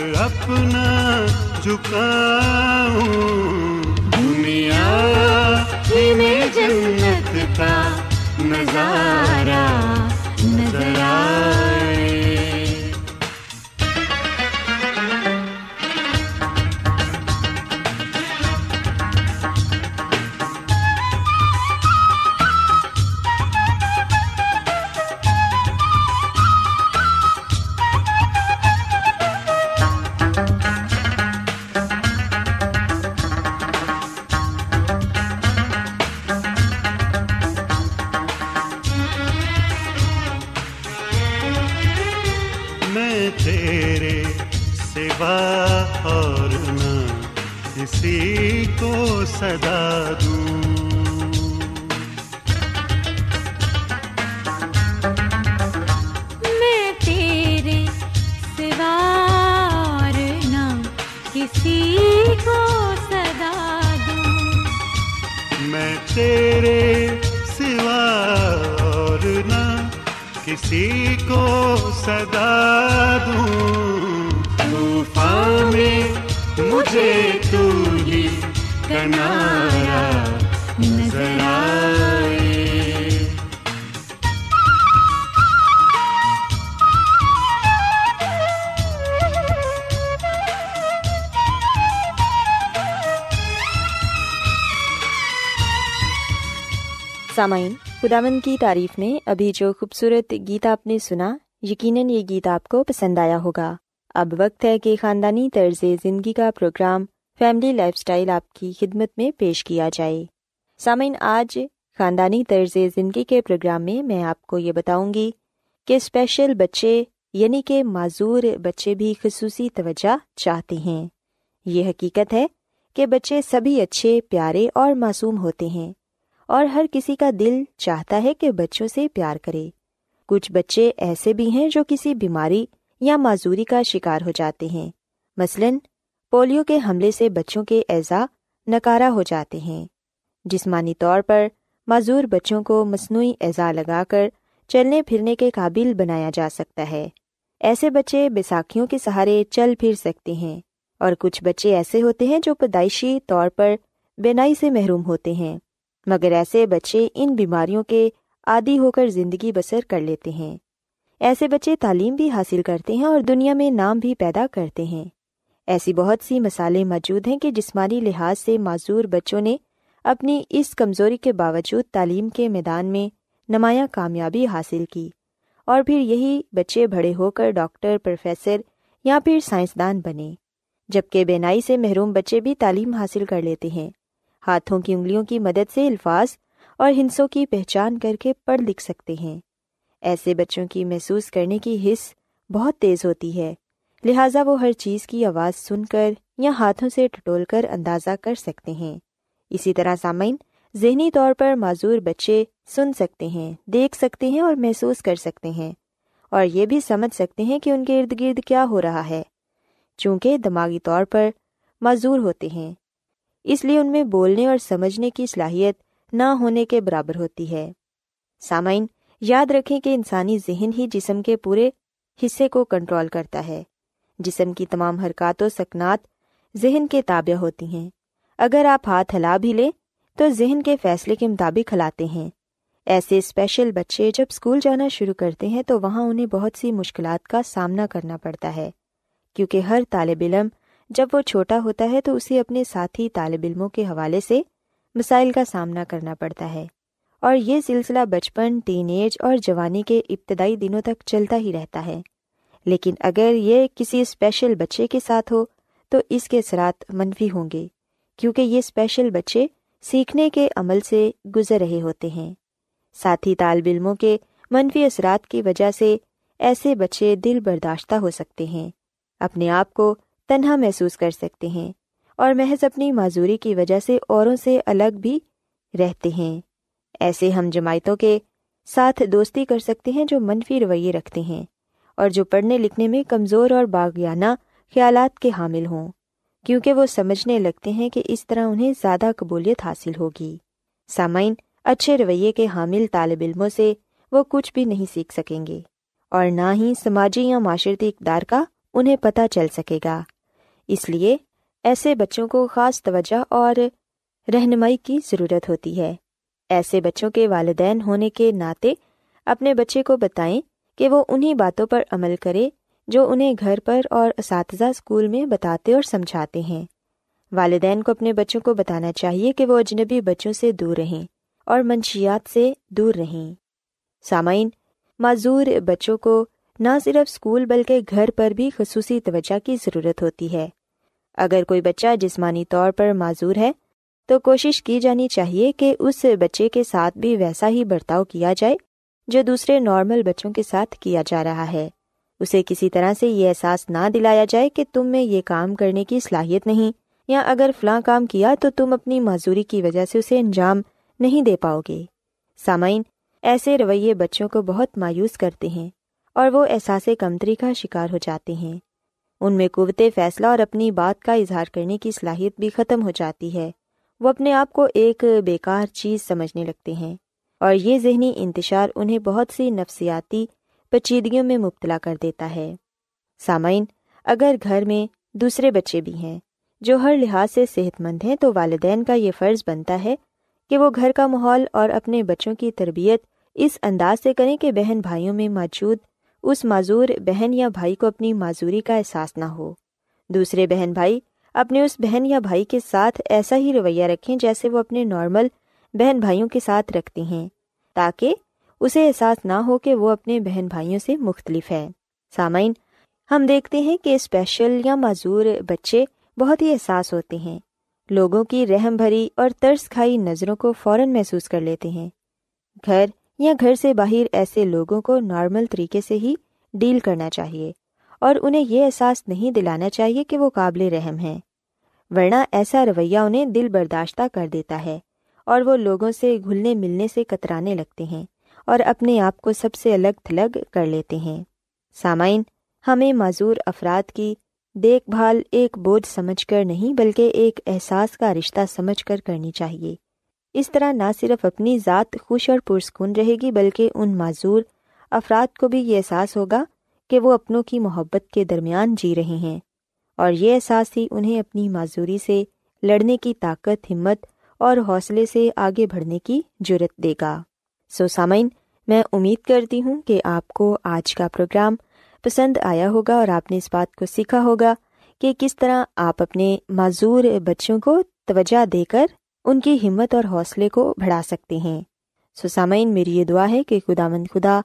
اپنا جھکاؤں ورنہ کسی کو صدا دوں۔ میں مجھے تو ہی کنارہ نظر آئے۔ سامعین خداون کی تعریف میں ابھی جو خوبصورت گیت آپ نے سنا، یقیناً یہ گیت آپ کو پسند آیا ہوگا۔ اب وقت ہے کہ خاندانی طرز زندگی کا پروگرام، فیملی لائف اسٹائل آپ کی خدمت میں پیش کیا جائے۔ سامعین، آج خاندانی طرز زندگی کے پروگرام میں میں آپ کو یہ بتاؤں گی کہ اسپیشل بچے یعنی کہ معذور بچے بھی خصوصی توجہ چاہتے ہیں۔ یہ حقیقت ہے کہ بچے سبھی اچھے، پیارے اور معصوم ہوتے ہیں۔ اور ہر کسی کا دل چاہتا ہے کہ بچوں سے پیار کرے۔ کچھ بچے ایسے بھی ہیں جو کسی بیماری یا معذوری کا شکار ہو جاتے ہیں۔ مثلاً، پولیو کے حملے سے بچوں کے اعضا نکارا ہو جاتے ہیں۔ جسمانی طور پر، معذور بچوں کو مصنوعی اعضا لگا کر چلنے پھرنے کے قابل بنایا جا سکتا ہے۔ ایسے بچے بیساکھیوں کے سہارے چل پھر سکتے ہیں۔ اور کچھ بچے ایسے ہوتے ہیں جو پیدائشی طور پر بینائی سے محروم ہوتے ہیں۔ مگر ایسے بچے ان بیماریوں کے عادی ہو کر زندگی بسر کر لیتے ہیں۔ ایسے بچے تعلیم بھی حاصل کرتے ہیں اور دنیا میں نام بھی پیدا کرتے ہیں۔ ایسی بہت سی مثالیں موجود ہیں کہ جسمانی لحاظ سے معذور بچوں نے اپنی اس کمزوری کے باوجود تعلیم کے میدان میں نمایاں کامیابی حاصل کی۔ اور پھر یہی بچے بڑے ہو کر ڈاکٹر، پروفیسر یا پھر سائنسدان بنے، جبکہ بینائی سے محروم بچے بھی تعلیم حاصل کر لیتے ہیں۔ ہاتھوں کی انگلیوں کی مدد سے الفاظ اور ہنسوں کی پہچان کر کے پڑھ لکھ سکتے ہیں۔ ایسے بچوں کی محسوس کرنے کی حص بہت تیز ہوتی ہے۔ لہٰذا وہ ہر چیز کی آواز سن کر یا ہاتھوں سے ٹٹول کر اندازہ کر سکتے ہیں۔ اسی طرح سامعین، ذہنی طور پر معذور بچے سن سکتے ہیں، دیکھ سکتے ہیں اور محسوس کر سکتے ہیں۔ اور یہ بھی سمجھ سکتے ہیں کہ ان کے ارد گرد کیا ہو رہا ہے۔ چونکہ دماغی طور پر معذور ہوتے ہیں۔ اس لیے ان میں بولنے اور سمجھنے کی صلاحیت نہ ہونے کے برابر ہوتی ہے۔ سامعین، یاد رکھیں کہ انسانی ذہن ہی جسم کے پورے حصے کو کنٹرول کرتا ہے۔ جسم کی تمام حرکات و سکنات ذہن کے تابع ہوتی ہیں۔ اگر آپ ہاتھ ہلا بھی لیں تو ذہن کے فیصلے کے مطابق ہلاتے ہیں۔ ایسے اسپیشل بچے جب اسکول جانا شروع کرتے ہیں تو وہاں انہیں بہت سی مشکلات کا سامنا کرنا پڑتا ہے، کیونکہ ہر طالب علم جب وہ چھوٹا ہوتا ہے تو اسے اپنے ساتھی طالب علموں کے حوالے سے مسائل کا سامنا کرنا پڑتا ہے اور یہ سلسلہ بچپن ٹین ایج اور جوانی کے ابتدائی دنوں تک چلتا ہی رہتا ہے۔ لیکن اگر یہ کسی اسپیشل بچے کے ساتھ ہو تو اس کے اثرات منفی ہوں گے، کیونکہ یہ اسپیشل بچے سیکھنے کے عمل سے گزر رہے ہوتے ہیں۔ ساتھی طالب علموں کے منفی اثرات کی وجہ سے ایسے بچے دل برداشتہ ہو سکتے ہیں۔ اپنے آپ کو تنہا محسوس کر سکتے ہیں اور محض اپنی معذوری کی وجہ سے اوروں سے الگ بھی رہتے ہیں۔ ایسے ہم جماعتوں کے ساتھ دوستی کر سکتے ہیں جو منفی رویے رکھتے ہیں اور جو پڑھنے لکھنے میں کمزور اور باغیانہ خیالات کے حامل ہوں، کیونکہ وہ سمجھنے لگتے ہیں کہ اس طرح انہیں زیادہ قبولیت حاصل ہوگی۔ سامعین، اچھے رویے کے حامل طالب علموں سے وہ کچھ بھی نہیں سیکھ سکیں گے اور نہ ہی سماجی یا معاشرتی اقدار کا انہیں پتہ چل سکے گا۔ اس لیے ایسے بچوں کو خاص توجہ اور رہنمائی کی ضرورت ہوتی ہے۔ ایسے بچوں کے والدین ہونے کے ناطے اپنے بچے کو بتائیں کہ وہ انہیں باتوں پر عمل کرے جو انہیں گھر پر اور اساتذہ اسکول میں بتاتے اور سمجھاتے ہیں۔ والدین کو اپنے بچوں کو بتانا چاہیے کہ وہ اجنبی بچوں سے دور رہیں اور منشیات سے دور رہیں۔ سامعین، معذور بچوں کو نہ صرف اسکول بلکہ گھر پر بھی خصوصی توجہ کی ضرورت ہوتی ہے۔ اگر کوئی بچہ جسمانی طور پر معذور ہے، تو کوشش کی جانی چاہیے کہ اس بچے کے ساتھ بھی ویسا ہی برتاؤ کیا جائے جو دوسرے نارمل بچوں کے ساتھ کیا جا رہا ہے۔ اسے کسی طرح سے یہ احساس نہ دلایا جائے کہ تم میں یہ کام کرنے کی صلاحیت نہیں، یا اگر فلاں کام کیا تو تم اپنی معذوری کی وجہ سے اسے انجام نہیں دے پاؤ گے۔ سامعین، ایسے رویے بچوں کو بہت مایوس کرتے ہیں اور وہ احساس کمتری کا شکار ہو جاتے ہیں۔ ان میں قوت فیصلہ اور اپنی بات کا اظہار کرنے کی صلاحیت بھی ختم ہو جاتی ہے۔ وہ اپنے آپ کو ایک بیکار چیز سمجھنے لگتے ہیں۔ اور یہ ذہنی انتشار انہیں بہت سی نفسیاتی پیچیدگیوں میں مبتلا کر دیتا ہے۔ سامعین، اگر گھر میں دوسرے بچے بھی ہیں جو ہر لحاظ سے صحت مند ہیں تو والدین کا یہ فرض بنتا ہے کہ وہ گھر کا ماحول اور اپنے بچوں کی تربیت اس انداز سے کریں کہ بہن بھائیوں میں موجود اس معذور بہن یا بھائی کو اپنی معذوری کا احساس نہ ہو۔ دوسرے بہن بھائی اپنے اس بہن یا بھائی کے ساتھ ایسا ہی رویہ رکھیں جیسے وہ اپنے نارمل بہن بھائیوں کے ساتھ رکھتے ہیں، تاکہ اسے احساس نہ ہو کہ وہ اپنے بہن بھائیوں سے مختلف ہے سامعین، ہم دیکھتے ہیں کہ اسپیشل یا معذور بچے بہت ہی احساس ہوتے ہیں۔ لوگوں کی رحم بھری اور ترس کھائی نظروں کو فوراً محسوس کر لیتے ہیں۔ گھر یا گھر سے باہر ایسے لوگوں کو نارمل طریقے سے ہی ڈیل کرنا چاہیے اور انہیں یہ احساس نہیں دلانا چاہیے کہ وہ قابل رحم ہیں۔ ورنہ ایسا رویہ انہیں دل برداشتہ کر دیتا ہے اور وہ لوگوں سے گھلنے ملنے سے کترانے لگتے ہیں اور اپنے آپ کو سب سے الگ تھلگ کر لیتے ہیں۔ سامعین، ہمیں معذور افراد کی دیکھ بھال ایک بوجھ سمجھ کر نہیں بلکہ ایک احساس کا رشتہ سمجھ کر کرنی چاہیے۔ اس طرح نہ صرف اپنی ذات خوش اور پرسکون رہے گی، بلکہ ان معذور افراد کو بھی یہ احساس ہوگا کہ وہ اپنوں کی محبت کے درمیان جی رہے ہیں۔ اور یہ احساس ہی انہیں اپنی معذوری سے، لڑنے کی طاقت، ہمت اور حوصلے سے آگے بڑھنے کی جرت دے گا۔ سو سامعین، میں امید کرتی ہوں کہ آپ کو آج کا پروگرام پسند آیا ہوگا اور آپ نے اس بات کو سیکھا ہوگا کہ کس طرح آپ اپنے معذور بچوں کو توجہ دے کر ان کی ہمت اور حوصلے کو بڑھا سکتے ہیں۔ سو سامعین میری یہ دعا ہے کہ خدا مند خدا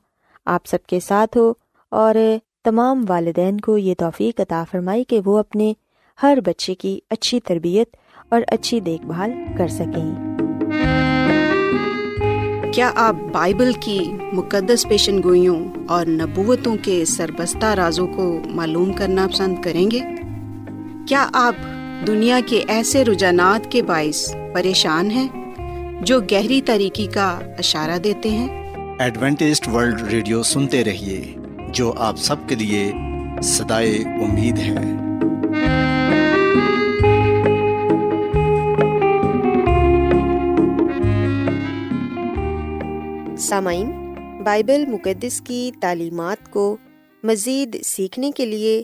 آپ سب کے ساتھ ہو اور تمام والدین کو یہ توفیق عطا فرمائی کہ وہ اپنے ہر بچے کی اچھی تربیت اور اچھی دیکھ بھال کر سکیں۔ کیا آپ بائبل کی مقدس پیشن گوئیوں اور نبوتوں کے سربستہ رازوں کو معلوم کرنا پسند کریں گے؟ کیا آپ دنیا کے ایسے رجحانات کے باعث پریشان ہیں جو گہری طریقے کا اشارہ دیتے ہیں۔ ایڈوینٹسٹ ورلڈ ریڈیو سنتے رہیے جو آپ سب کے لیے صدائے امید ہے۔ سامعین بائبل مقدس کی تعلیمات کو مزید سیکھنے کے لیے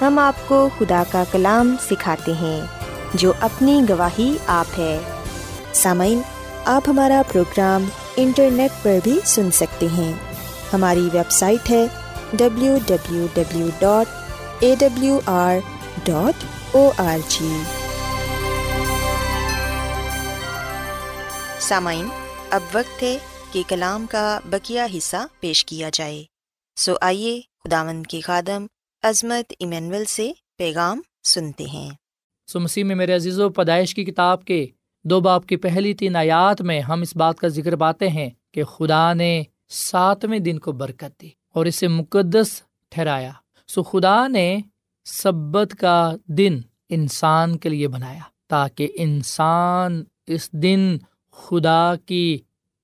ہم آپ کو خدا کا کلام سکھاتے ہیں، جو اپنی گواہی آپ ہے۔ سامعین، آپ ہمارا پروگرام انٹرنیٹ پر بھی سن سکتے ہیں۔ ہماری ویب سائٹ ہے W W W dot A W R dot O R G سامعین، اب وقت ہے کہ کلام کا بکیا حصہ پیش کیا جائے۔ سو آئیے خداون کے خادم عظمت ایمینول سے پیغام سنتے ہیں۔ سو مسیح میں میرے عزیز و پیدائش کی کتاب کے دو باپ کی پہلی تین آیات میں ہم اس بات کا ذکر پاتے ہیں کہ خدا نے ساتویں دن کو برکت دی اور اسے مقدس ٹھہرایا۔ سو خدا نے سبت کا دن انسان کے لیے بنایا تاکہ انسان اس دن خدا کی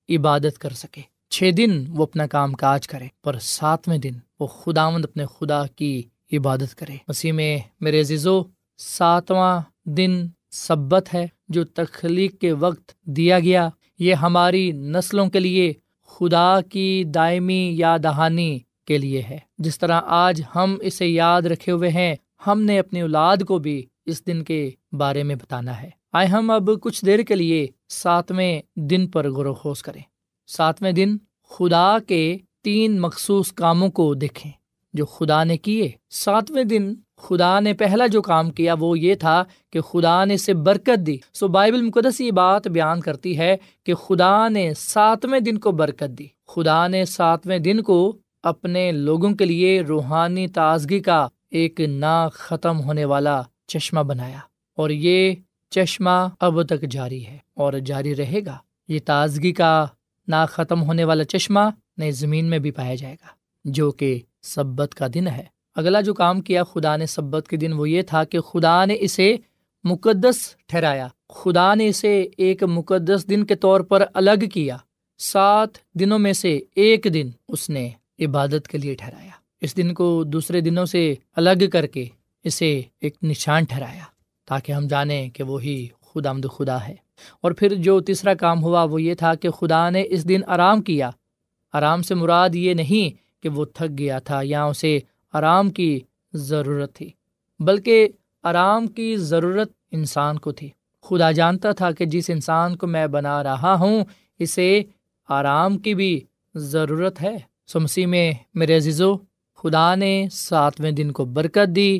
عبادت کر سکے۔ چھ دن وہ اپنا کام کاج کرے، پر ساتویں دن وہ خدا مند اپنے خدا کی عبادت کرے۔ مسیح میں میرے عزیزو، ساتواں دن سبت ہے جو تخلیق کے وقت دیا گیا۔ یہ ہماری نسلوں کے لیے خدا کی دائمی یا دہانی کے لیے ہے۔ جس طرح آج ہم اسے یاد رکھے ہوئے ہیں، ہم نے اپنی اولاد کو بھی اس دن کے بارے میں بتانا ہے۔ آئے ہم اب کچھ دیر کے لیے ساتویں دن پر غور و خوض کریں۔ ساتویں دن خدا کے تین مخصوص کاموں کو دیکھیں۔ جو خدا نے کیے۔ ساتویں دن خدا نے پہلا جو کام کیا وہ یہ تھا کہ خدا نے اسے برکت دی۔ سو بائبل مقدس یہ بات بیان کرتی ہے کہ خدا نے ساتویں دن کو برکت دی۔ خدا نے ساتویں دن کو اپنے لوگوں کے لیے روحانی تازگی کا ایک نا ختم ہونے والا چشمہ بنایا۔ اور یہ چشمہ اب تک جاری ہے اور جاری رہے گا۔ یہ تازگی کا نا ختم ہونے والا چشمہ نئے زمین میں بھی پایا جائے گا، جو کہ سبت کا دن ہے۔ اگلا جو کام کیا خدا نے سبت کے دن وہ یہ تھا کہ خدا نے اسے مقدس ٹھہرایا۔ خدا نے اسے ایک مقدس دن کے طور پر الگ کیا۔ سات دنوں میں سے ایک دن اس نے عبادت کے لیے ٹھہرایا۔ اس دن کو دوسرے دنوں سے الگ کر کے اسے ایک نشان ٹھہرایا، تاکہ ہم جانیں کہ وہی خدا مد خدا ہے۔ اور پھر جو تیسرا کام ہوا وہ یہ تھا کہ خدا نے اس دن آرام کیا۔ آرام سے مراد یہ نہیں کہ وہ تھک گیا تھا یا اسے آرام کی ضرورت تھی، بلکہ آرام کی ضرورت انسان کو تھی۔ خدا جانتا تھا کہ جس انسان کو میں بنا رہا ہوں، اسے آرام کی بھی ضرورت ہے۔ سو مسیح میں، میرے عزیزو، خدا نے ساتویں دن کو برکت دی،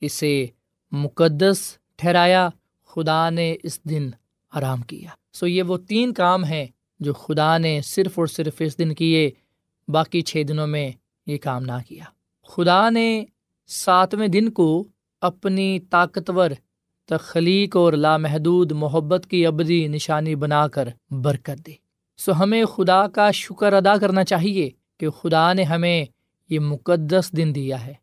اسے مقدس ٹھہرایا۔ خدا نے اس دن آرام کیا۔ سو یہ وہ تین کام ہیں جو خدا نے صرف اور صرف اس دن کیے، باقی چھ دنوں میں یہ کام نہ کیا۔ خدا نے ساتویں دن کو اپنی طاقتور، تخلیق اور لامحدود محبت کی ابدی نشانی بنا کر برکت دی سو ہمیں خدا کا شکر ادا کرنا چاہیے کہ خدا نے ہمیں یہ مقدس دن دیا ہے۔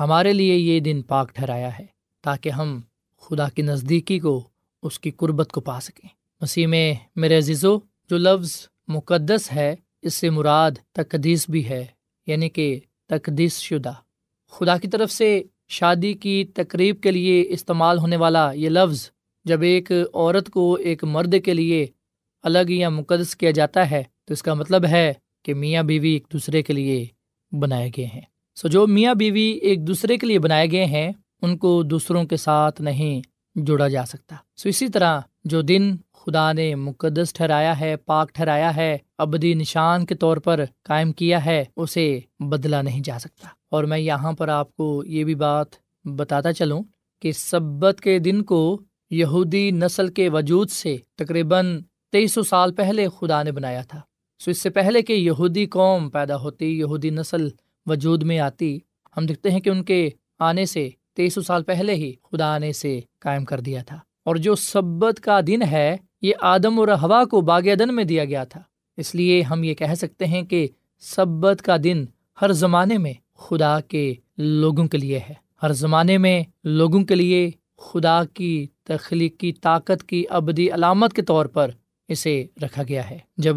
ہمارے لیے یہ دن پاک ٹھہرایا ہے تاکہ ہم خدا کی نزدیکی کو اس کی قربت کو پا سکیں۔ مسیح میں میرے عزیزو، جو لفظ مقدس ہے، اس سے مراد تقدیس بھی ہے یعنی کہ تقدیس شدہ۔ خدا کی طرف سے شادی کی تقریب کے لیے استعمال ہونے والا یہ لفظ جب ایک عورت کو ایک مرد کے لیے الگ یا مقدس کیا جاتا ہے، تو اس کا مطلب ہے کہ میاں بیوی ایک دوسرے کے لیے بنائے گئے ہیں۔ سو جو میاں بیوی ایک دوسرے کے لیے بنائے گئے ہیں، ان کو دوسروں کے ساتھ نہیں جوڑا جا سکتا۔ سو اسی طرح جو دن خدا نے مقدس ٹھہرایا ہے، پاک ٹھہرایا ہے، ابدی نشان کے طور پر قائم کیا ہے، اسے بدلا نہیں جا سکتا۔ اور میں یہاں پر آپ کو یہ بھی بات بتاتا چلوں کہ سبت کے دن کو یہودی نسل کے وجود سے تقریباً تیئیس سو سال پہلے خدا نے بنایا تھا۔ سو اس سے پہلے کہ یہودی قوم پیدا ہوتی، یہودی نسل وجود میں آتی، ہم دیکھتے ہیں کہ ان کے آنے سے تیئیس سو سال پہلے ہی خدا نے اسے قائم کر دیا تھا۔ اور جو سبت کا دن ہے، یہ آدم اور ہوا کو باغ دن میں دیا گیا تھا۔ اس لیے ہم یہ کہہ سکتے ہیں کہ سبت کا دن ہر زمانے میں خدا کے لوگوں کے لیے ہے۔ ہر زمانے میں لوگوں کے لیے خدا کی تخلیقی طاقت کی ابدی علامت کے طور پر اسے رکھا گیا ہے۔ جب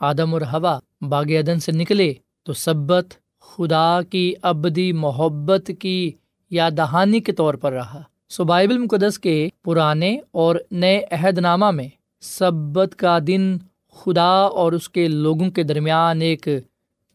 آدم اور ہوا باغ ادن سے نکلے، تو سبت خدا کی ابدی محبت کی یا دہانی کے طور پر رہا۔ سو بائبل مقدس کے پرانے اور نئے عہد نامہ میں سبت کا دن خدا اور اس کے لوگوں کے درمیان ایک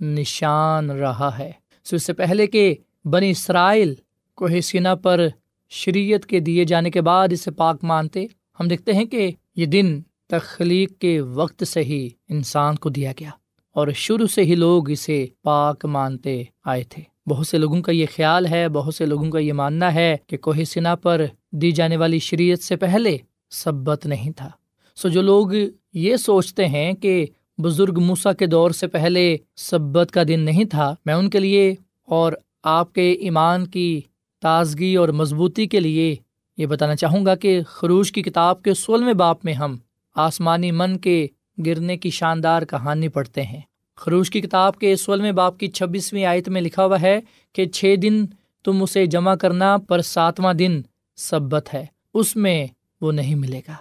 نشان رہا ہے۔ سو اس سے پہلے کہ بنی اسرائیل کو سینا پر شریعت کے دیے جانے کے بعد اسے پاک مانتے، ہم دیکھتے ہیں کہ یہ دن تخلیق کے وقت سے ہی انسان کو دیا گیا اور شروع سے ہی لوگ اسے پاک مانتے آئے تھے۔ بہت سے لوگوں کا یہ خیال ہے، بہت سے لوگوں کا یہ ماننا ہے کہ کوہ سنا پر دی جانے والی شریعت سے پہلے سبت نہیں تھا۔ سو جو لوگ یہ سوچتے ہیں کہ بزرگ موسا کے دور سے پہلے سبت کا دن نہیں تھا، میں ان کے لیے اور آپ کے ایمان کی تازگی اور مضبوطی کے لیے یہ بتانا چاہوں گا کہ خروش کی کتاب کے سولہویں باپ میں ہم آسمانی من کے گرنے کی شاندار کہانی پڑھتے ہیں۔ خروش کی کتاب کے سولہویں باپ کی چھبیسویں آیت میں لکھا ہوا ہے کہ چھ دن تم اسے جمع کرنا پر ساتواں دن سبت ہے، اس میں وہ نہیں ملے گا۔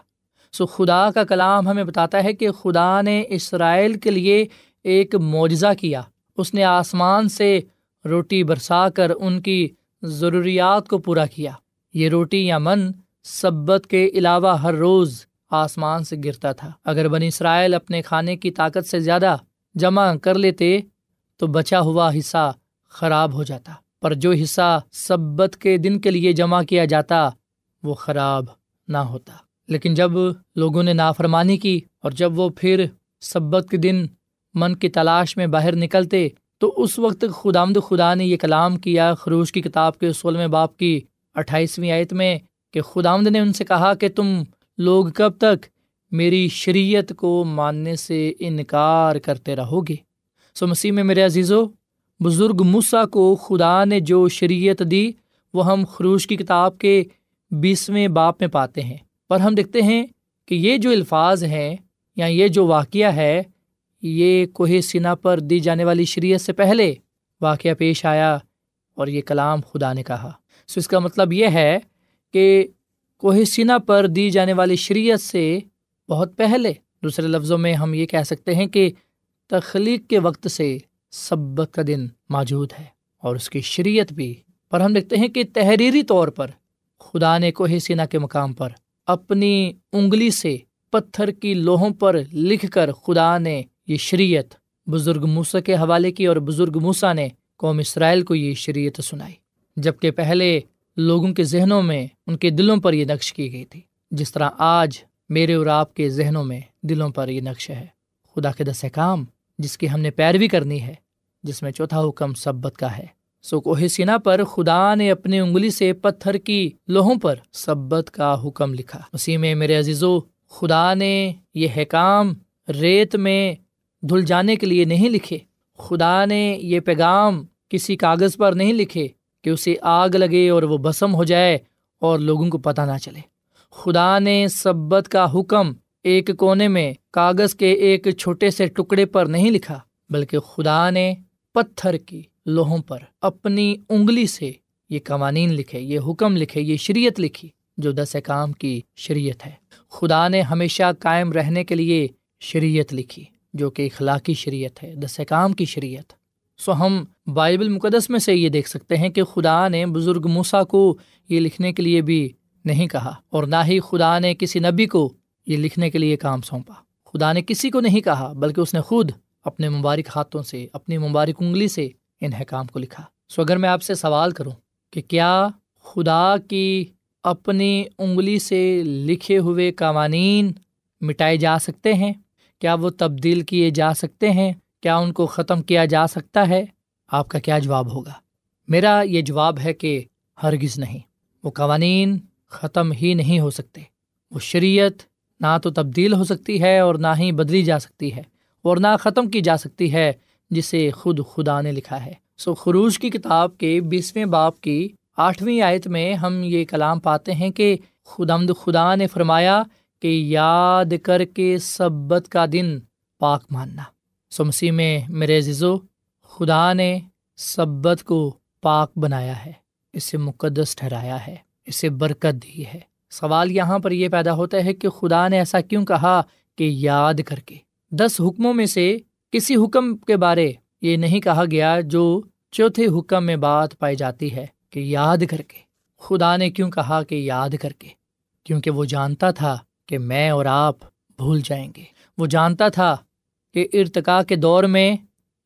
سو خدا کا کلام ہمیں بتاتا ہے کہ خدا نے اسرائیل کے لیے ایک معجزہ کیا۔ اس نے آسمان سے روٹی برسا کر ان کی ضروریات کو پورا کیا۔ یہ روٹی یا من سبت کے علاوہ ہر روز آسمان سے گرتا تھا۔ اگر بنی اسرائیل اپنے کھانے کی طاقت سے زیادہ جمع کر لیتے تو بچا ہوا حصہ خراب ہو جاتا۔ پر جو حصہ سبت کے دن کے لیے جمع کیا جاتا، وہ خراب نہ ہوتا۔ لیکن جب لوگوں نے نافرمانی کی اور جب وہ پھر سبت کے دن من کی تلاش میں باہر نکلتے، تو اس وقت خدامد خدا نے یہ کلام کیا خروش کی کتاب کے سولہویں باپ کی اٹھائیسویں آیت میں کہ خدامد نے ان سے کہا کہ تم لوگ کب تک میری شریعت کو ماننے سے انکار کرتے رہو گے سو مسیح میں میرے عزیز و بزرگ مسا کو خدا نے جو شریعت دی، وہ ہم خروش کی کتاب کے بیسویں باپ میں پاتے ہیں۔ پر ہم دیکھتے ہیں کہ یہ جو الفاظ ہیں یا یہ جو واقعہ ہے، یہ کوہ سینا پر دی جانے والی شریعت سے پہلے واقعہ پیش آیا اور یہ کلام خدا نے کہا۔ سو اس کا مطلب یہ ہے کہ کوہ سینا پر دی جانے والی شریعت سے بہت پہلے۔ دوسرے لفظوں میں ہم یہ کہہ سکتے ہیں کہ تخلیق کے وقت سے سبت کا دن موجود ہے اور اس کی شریعت بھی۔ پر ہم دیکھتے ہیں کہ تحریری طور پر خدا نے کوہ سینا کے مقام پر اپنی انگلی سے پتھر کی لوہوں پر لکھ کر خدا نے یہ شریعت بزرگ موسا کے حوالے کی اور بزرگ موسا نے قوم اسرائیل کو یہ شریعت سنائی۔ جبکہ پہلے لوگوں کے ذہنوں میں ان کے دلوں پر یہ نقش کی گئی تھی۔ جس طرح آج میرے اور آپ کے ذہنوں میں دلوں پر یہ نقش ہے۔ خدا کے دس کام جس کی ہم نے پیروی کرنی ہے، جس میں چوتھا حکم سبت کا ہے۔ سو کوہ سینا پر خدا نے اپنی انگلی سے پتھر کی لوہوں پر سبت کا حکم لکھا۔ اسی میں میرے عزیزو، خدا نے یہ حکام ریت میں دھل جانے کے لیے نہیں لکھے۔ خدا نے یہ پیغام کسی کاغذ پر نہیں لکھے کہ اسے آگ لگے اور وہ بسم ہو جائے اور لوگوں کو پتہ نہ چلے۔ خدا نے سبت کا حکم ایک کونے میں کاغذ کے ایک چھوٹے سے ٹکڑے پر نہیں لکھا، بلکہ خدا نے پتھر کی لوہوں پر اپنی انگلی سے یہ قوانین لکھے، یہ حکم لکھے، یہ شریعت لکھی جو دس کام کی شریعت ہے۔ خدا نے ہمیشہ قائم رہنے کے لیے شریعت لکھی جو کہ اخلاقی شریعت ہے، دس کام کی شریعت۔ سو ہم بائبل مقدس میں سے یہ دیکھ سکتے ہیں کہ خدا نے بزرگ موسا کو یہ لکھنے کے لیے بھی نہیں کہا اور نہ ہی خدا نے کسی نبی کو یہ لکھنے کے لیے کام سونپا۔ خدا نے کسی کو نہیں کہا، بلکہ اس نے خود اپنے مبارک ہاتھوں سے، اپنی مبارک انگلی سے ان حکام کو لکھا۔ سو اگر میں آپ سے سوال کروں کہ کیا خدا کی اپنی انگلی سے لکھے ہوئے قوانین مٹائے جا سکتے ہیں؟ کیا وہ تبدیل کیے جا سکتے ہیں؟ کیا ان کو ختم کیا جا سکتا ہے؟ آپ کا کیا جواب ہوگا؟ میرا یہ جواب ہے کہ ہرگز نہیں۔ وہ قوانین ختم ہی نہیں ہو سکتے۔ وہ شریعت نہ تو تبدیل ہو سکتی ہے اور نہ ہی بدلی جا سکتی ہے اور نہ ختم کی جا سکتی ہے، جسے خود خدا نے لکھا ہے۔ سو خروج کی کتاب کے بیسویں باپ کی آٹھویں آیت میں ہم یہ کلام پاتے ہیں کہ خدمد خدا نے فرمایا کہ یاد کر کے سبت کا دن پاک ماننا۔ سو مسیح میں میرے عزو خدا نے سبت کو پاک بنایا ہے، اسے مقدس ٹھہرایا ہے۔ اسے برکت دی ہے۔ سوال یہاں پر یہ پیدا ہوتا ہے کہ خدا نے ایسا کیوں کہا کہ یاد کر کے۔ دس حکموں میں سے کسی حکم کے بارے یہ نہیں کہا گیا جو چوتھے حکم میں بات پائی جاتی ہے کہ یاد کر کے۔ خدا نے کیوں کہا کہ یاد کر کے؟ کیونکہ وہ جانتا تھا کہ میں اور آپ بھول جائیں گے۔ وہ جانتا تھا کہ ارتقا کے دور میں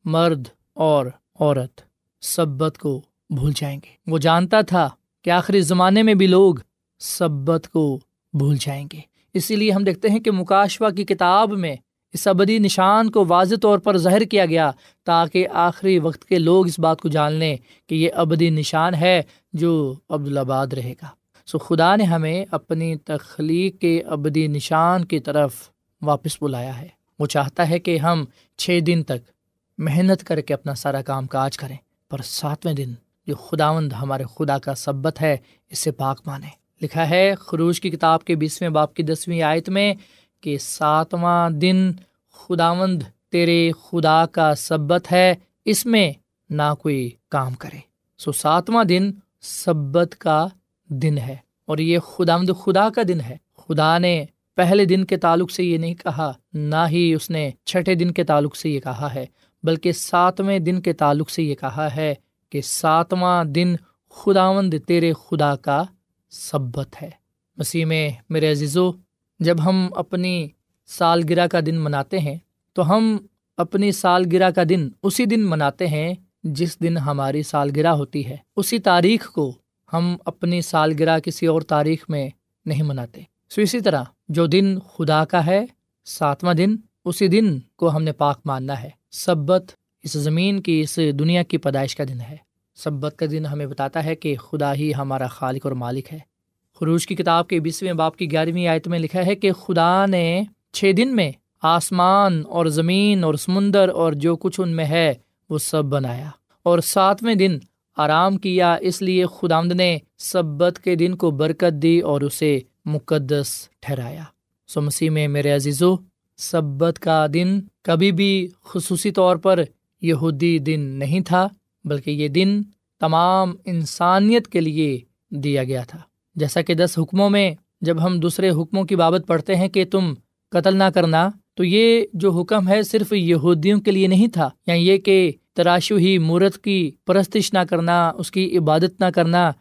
مرد اور عورت سبت کو بھول جائیں گے۔ وہ جانتا تھا کہ آخری زمانے میں بھی لوگ سبت کو بھول جائیں گے۔ اسی لیے ہم دیکھتے ہیں کہ مکاشوا کی کتاب میں اس ابدی نشان کو واضح طور پر ظاہر کیا گیا تاکہ آخری وقت کے لوگ اس بات کو جان لیں کہ یہ ابدی نشان ہے جو عبدالآباد رہے گا۔ سو خدا نے ہمیں اپنی تخلیق کے ابدی نشان کی طرف واپس بلایا ہے۔ وہ چاہتا ہے کہ ہم چھ دن تک محنت کر کے اپنا سارا کام کاج کریں، پر ساتویں دن جو خداوند ہمارے خدا کا سبت ہے، اسے پاک مانے۔ لکھا ہے، خروج کی کتاب کے بیسویں باپ کی دسویں آیت میں کہ ساتواں دن خداوند تیرے خدا کا سبت ہے، اس میں نہ کوئی کام کرے۔ سو ساتواں دن سبت کا دن ہے اور یہ خدا خدا کا دن ہے۔ خدا نے پہلے دن کے تعلق سے یہ نہیں کہا، نہ ہی اس نے چھٹے دن کے تعلق سے یہ کہا ہے، بلکہ ساتویں دن کے تعلق سے یہ کہا ہے کہ ساتواں دن خداوند تیرے خدا کا سبت ہے۔ مسیح میں میرے عزیزو، جب ہم اپنی سالگرہ کا دن مناتے ہیں، تو ہم اپنی سالگرہ کا دن اسی دن مناتے ہیں جس دن ہماری سالگرہ ہوتی ہے۔ اسی تاریخ کو ہم اپنی سالگرہ کسی اور تاریخ میں نہیں مناتے۔ سو اسی طرح جو دن خدا کا ہے، ساتواں دن اسی دن کو ہم نے پاک ماننا ہے۔ سبت اس زمین کی، اس دنیا کی پیدائش کا دن ہے۔ سبت کا دن ہمیں بتاتا ہے کہ خدا ہی ہمارا خالق اور مالک ہے۔ خروج کی کتاب کے بیسویں باپ کی گیارہویں آیت میں لکھا ہے کہ خدا نے چھ دن میں آسمان اور زمین اور سمندر اور جو کچھ ان میں ہے، وہ سب بنایا۔ اور ساتویں دن آرام کیا، اس لیے خدامد نے سبت کے دن کو برکت دی اور اسے مقدس ٹھہرایا۔ سو مسیح میں میرے عزیزو، سبت کا دن کبھی بھی خصوصی طور پر یہودی دن نہیں تھا، بلکہ یہ دن تمام انسانیت کے لیے دیا گیا تھا۔ جیسا کہ دس حکموں میں جب ہم دوسرے حکموں کی بابت پڑھتے ہیں کہ تم قتل نہ کرنا، تو یہ جو حکم ہے صرف یہودیوں کے لیے نہیں تھا۔ یا یہ کہ تراشو ہی مورت کی پرستش نہ کرنا، اس کی عبادت نہ کرنا،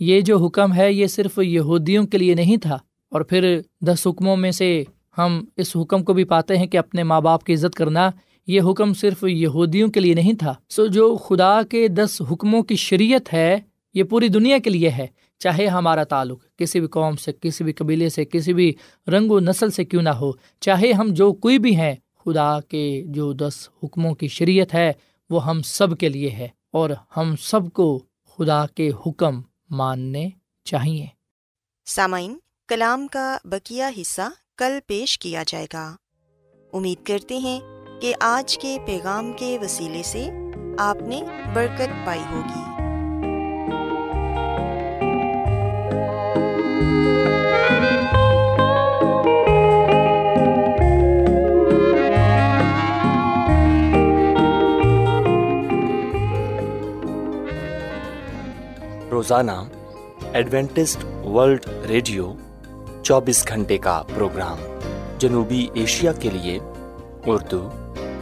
یہ جو حکم ہے یہ صرف یہودیوں کے لیے نہیں تھا۔ اور پھر دس حکموں میں سے ہم اس حکم کو بھی پاتے ہیں کہ اپنے ماں باپ کی عزت کرنا یہ حکم صرف یہودیوں کے لیے نہیں تھا۔ سو جو خدا کے دس حکموں کی شریعت ہے، یہ پوری دنیا کے لیے ہے، چاہے ہمارا تعلق کسی بھی قوم سے، کسی بھی قبیلے سے، کسی بھی رنگ و نسل سے کیوں نہ ہو۔ چاہے ہم جو کوئی بھی ہیں، خدا کے جو دس حکموں کی شریعت ہے، وہ ہم سب کے لیے ہے اور ہم سب کو خدا کے حکم ماننے چاہیے۔ سامعین، کلام کا بکیا حصہ کل پیش کیا جائے گا۔ امید کرتے ہیں کہ آج کے پیغام کے وسیلے سے آپ نے برکت پائی ہوگی۔ روزانہ ایڈوینٹسٹ ورلڈ ریڈیو چوبیس گھنٹے کا پروگرام جنوبی ایشیا کے لیے اردو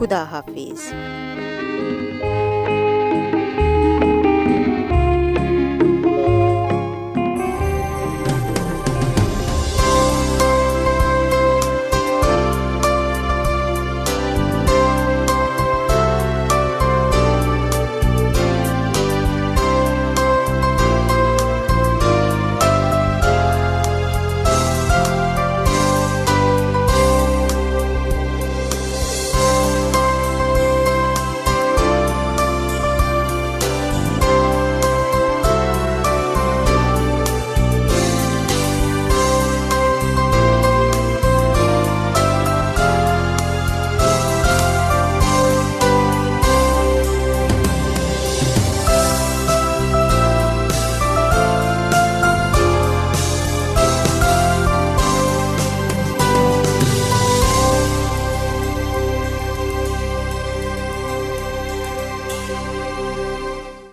خدا حافظ۔